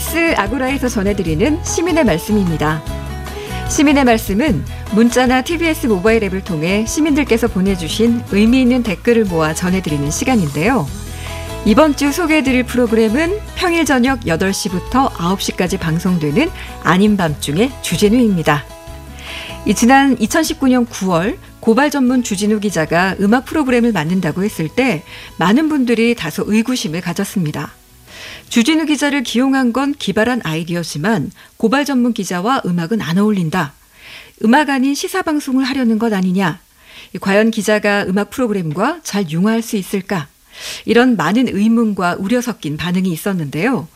라디오라에서 전해드리는 시민의 말씀입니다. 시민의 말씀은 문자나 TBS 모바일 앱을 통해 시민들께서 보내주신 의미 있는 댓글을 모아 전해드리는 시간인데요. 이번 주 소개해드릴 프로그램은 평일 저녁 8시부터 9시까지 방송되는 아닌 밤중의 주진우입니다. 지난 2019년 9월 고발 전문 주진우 기자가 음악 프로그램을 만든다고 했을 때 많은 분들이 다소 의구심을 가졌습니다. 주진우 기자를 기용한 건 기발한 아이디어지만 고발 전문 기자와 음악은 안 어울린다. 음악 아닌 시사 방송을 하려는 것 아니냐. 과연 기자가 음악 프로그램과 잘 융화할 수 있을까? 이런 많은 의문과 우려 섞인 반응이 있었는데요.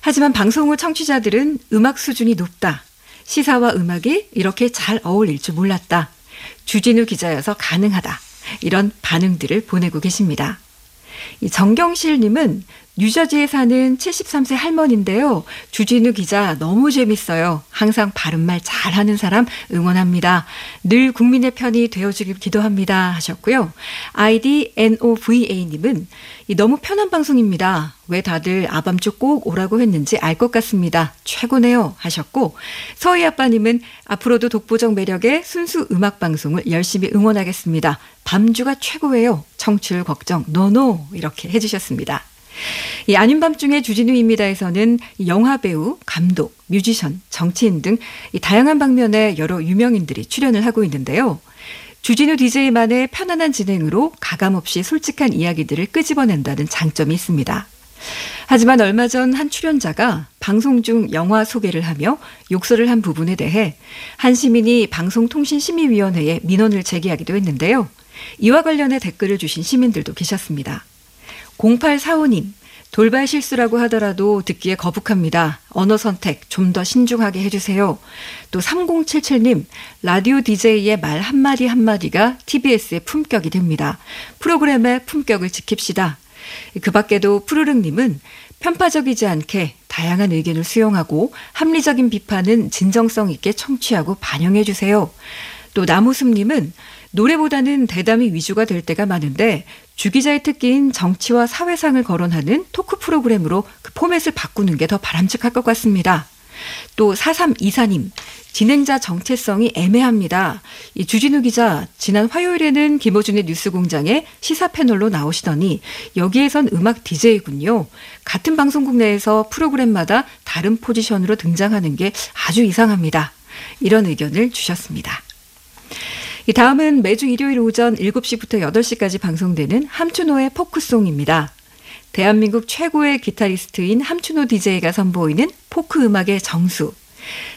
하지만 방송 후 청취자들은 음악 수준이 높다. 시사와 음악이 이렇게 잘 어울릴 줄 몰랐다. 주진우 기자여서 가능하다. 이런 반응들을 보내고 계십니다. 정경실님은 뉴저지에 사는 73세 할머니인데요. 주진우 기자 너무 재밌어요. 항상 바른말 잘하는 사람 응원합니다. 늘 국민의 편이 되어주길 기도합니다. 하셨고요. 아이디 NOVA님은 너무 편한 방송입니다. 왜 다들 아밤주 꼭 오라고 했는지 알 것 같습니다. 최고네요. 하셨고 서희 아빠님은 앞으로도 독보적 매력의 순수 음악 방송을 열심히 응원하겠습니다. 밤주가 최고예요. 청취율 걱정 노노 이렇게 해주셨습니다. 이 아닌 밤중에 주진우입니다에서는 영화 배우, 감독, 뮤지션, 정치인 등 다양한 방면의 여러 유명인들이 출연을 하고 있는데요. 주진우 DJ만의 편안한 진행으로 가감없이 솔직한 이야기들을 끄집어낸다는 장점이 있습니다. 하지만 얼마 전 한 출연자가 방송 중 영화 소개를 하며 욕설을 한 부분에 대해 한 시민이 방송통신심의위원회에 민원을 제기하기도 했는데요. 이와 관련해 댓글을 주신 시민들도 계셨습니다. 0845님, 돌발 실수라고 하더라도 듣기에 거북합니다. 언어 선택 좀 더 신중하게 해주세요. 또 3077님, 라디오 DJ의 말 한마디 한마디가 TBS의 품격이 됩니다. 프로그램의 품격을 지킵시다. 그 밖에도 푸르릉님은 편파적이지 않게 다양한 의견을 수용하고 합리적인 비판은 진정성 있게 청취하고 반영해 주세요. 또 나무숲님은 노래보다는 대담이 위주가 될 때가 많은데 주기자의 특기인 정치와 사회상을 거론하는 토크 프로그램으로 그 포맷을 바꾸는 게 더 바람직할 것 같습니다. 또 4324님, 진행자 정체성이 애매합니다. 이 주진우 기자, 지난 화요일에는 김호준의 뉴스 공장에 시사 패널로 나오시더니 여기에선 음악 DJ군요. 같은 방송국 내에서 프로그램마다 다른 포지션으로 등장하는 게 아주 이상합니다. 이런 의견을 주셨습니다. 이 다음은 매주 일요일 오전 7시부터 8시까지 방송되는 함춘호의 포크송입니다. 대한민국 최고의 기타리스트인 함춘호 DJ가 선보이는 포크 음악의 정수.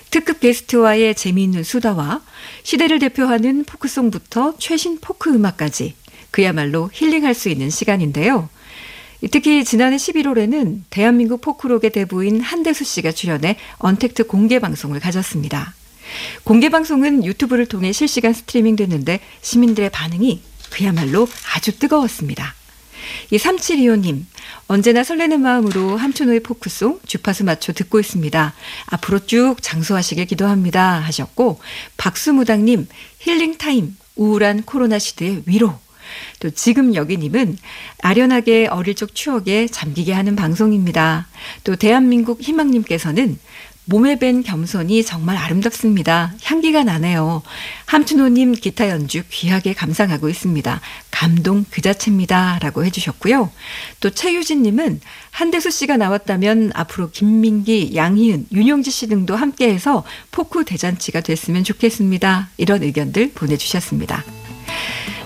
특급 게스트와의 재미있는 수다와 시대를 대표하는 포크송부터 최신 포크 음악까지 그야말로 힐링할 수 있는 시간인데요. 특히 지난해 11월에는 대한민국 포크록의 대부인 한대수 씨가 출연해 언택트 공개 방송을 가졌습니다. 공개 방송은 유튜브를 통해 실시간 스트리밍 됐는데 시민들의 반응이 그야말로 아주 뜨거웠습니다. 이 3725님, 언제나 설레는 마음으로 함춘호의 포크송 주파수 맞춰 듣고 있습니다. 앞으로 쭉 장수하시길 기도합니다. 하셨고, 박수무당님, 힐링타임, 우울한 코로나 시대의 위로. 또 지금 여기님은 아련하게 어릴 적 추억에 잠기게 하는 방송입니다. 또 대한민국 희망님께서는 몸에 밴 겸손이 정말 아름답습니다. 향기가 나네요. 함춘호님 기타 연주 귀하게 감상하고 있습니다. 감동 그 자체입니다. 라고 해주셨고요. 또 최유진님은 한대수 씨가 나왔다면 앞으로 김민기, 양희은, 윤용지 씨 등도 함께해서 포크 대잔치가 됐으면 좋겠습니다. 이런 의견들 보내주셨습니다.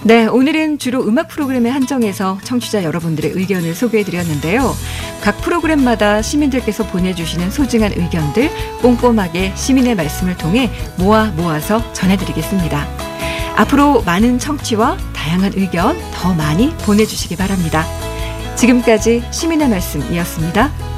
네, 오늘은 주로 음악 프로그램에 한정해서 청취자 여러분들의 의견을 소개해 드렸는데요. 각 프로그램마다 시민들께서 보내주시는 소중한 의견들 꼼꼼하게 시민의 말씀을 통해 모아 모아서 전해드리겠습니다. 앞으로 많은 청취와 다양한 의견 더 많이 보내주시기 바랍니다. 지금까지 시민의 말씀이었습니다.